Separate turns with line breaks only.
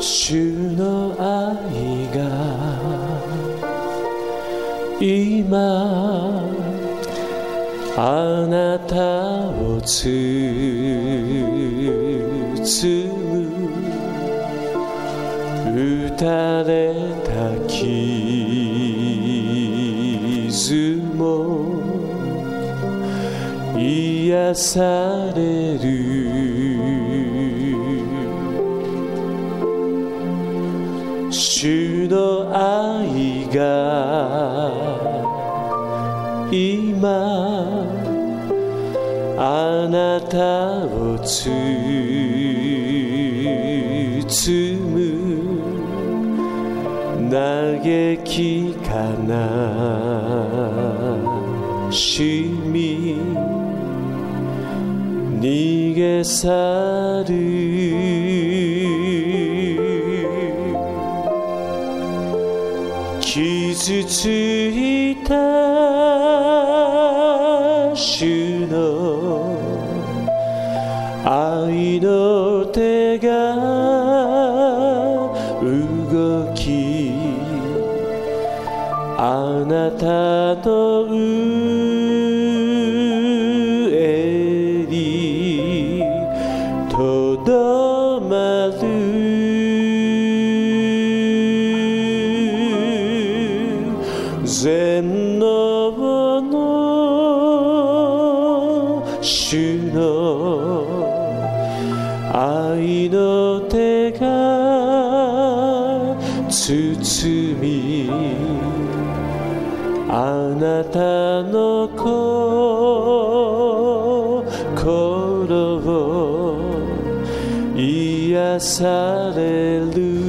主の愛が今あなたを包む打たれた傷も癒される主の愛が今あなたを包む嘆き悲しみ逃げ去る。傷ついた主の愛の手が動きあなたの上全能の主の愛の手が包みあなたの心を癒される。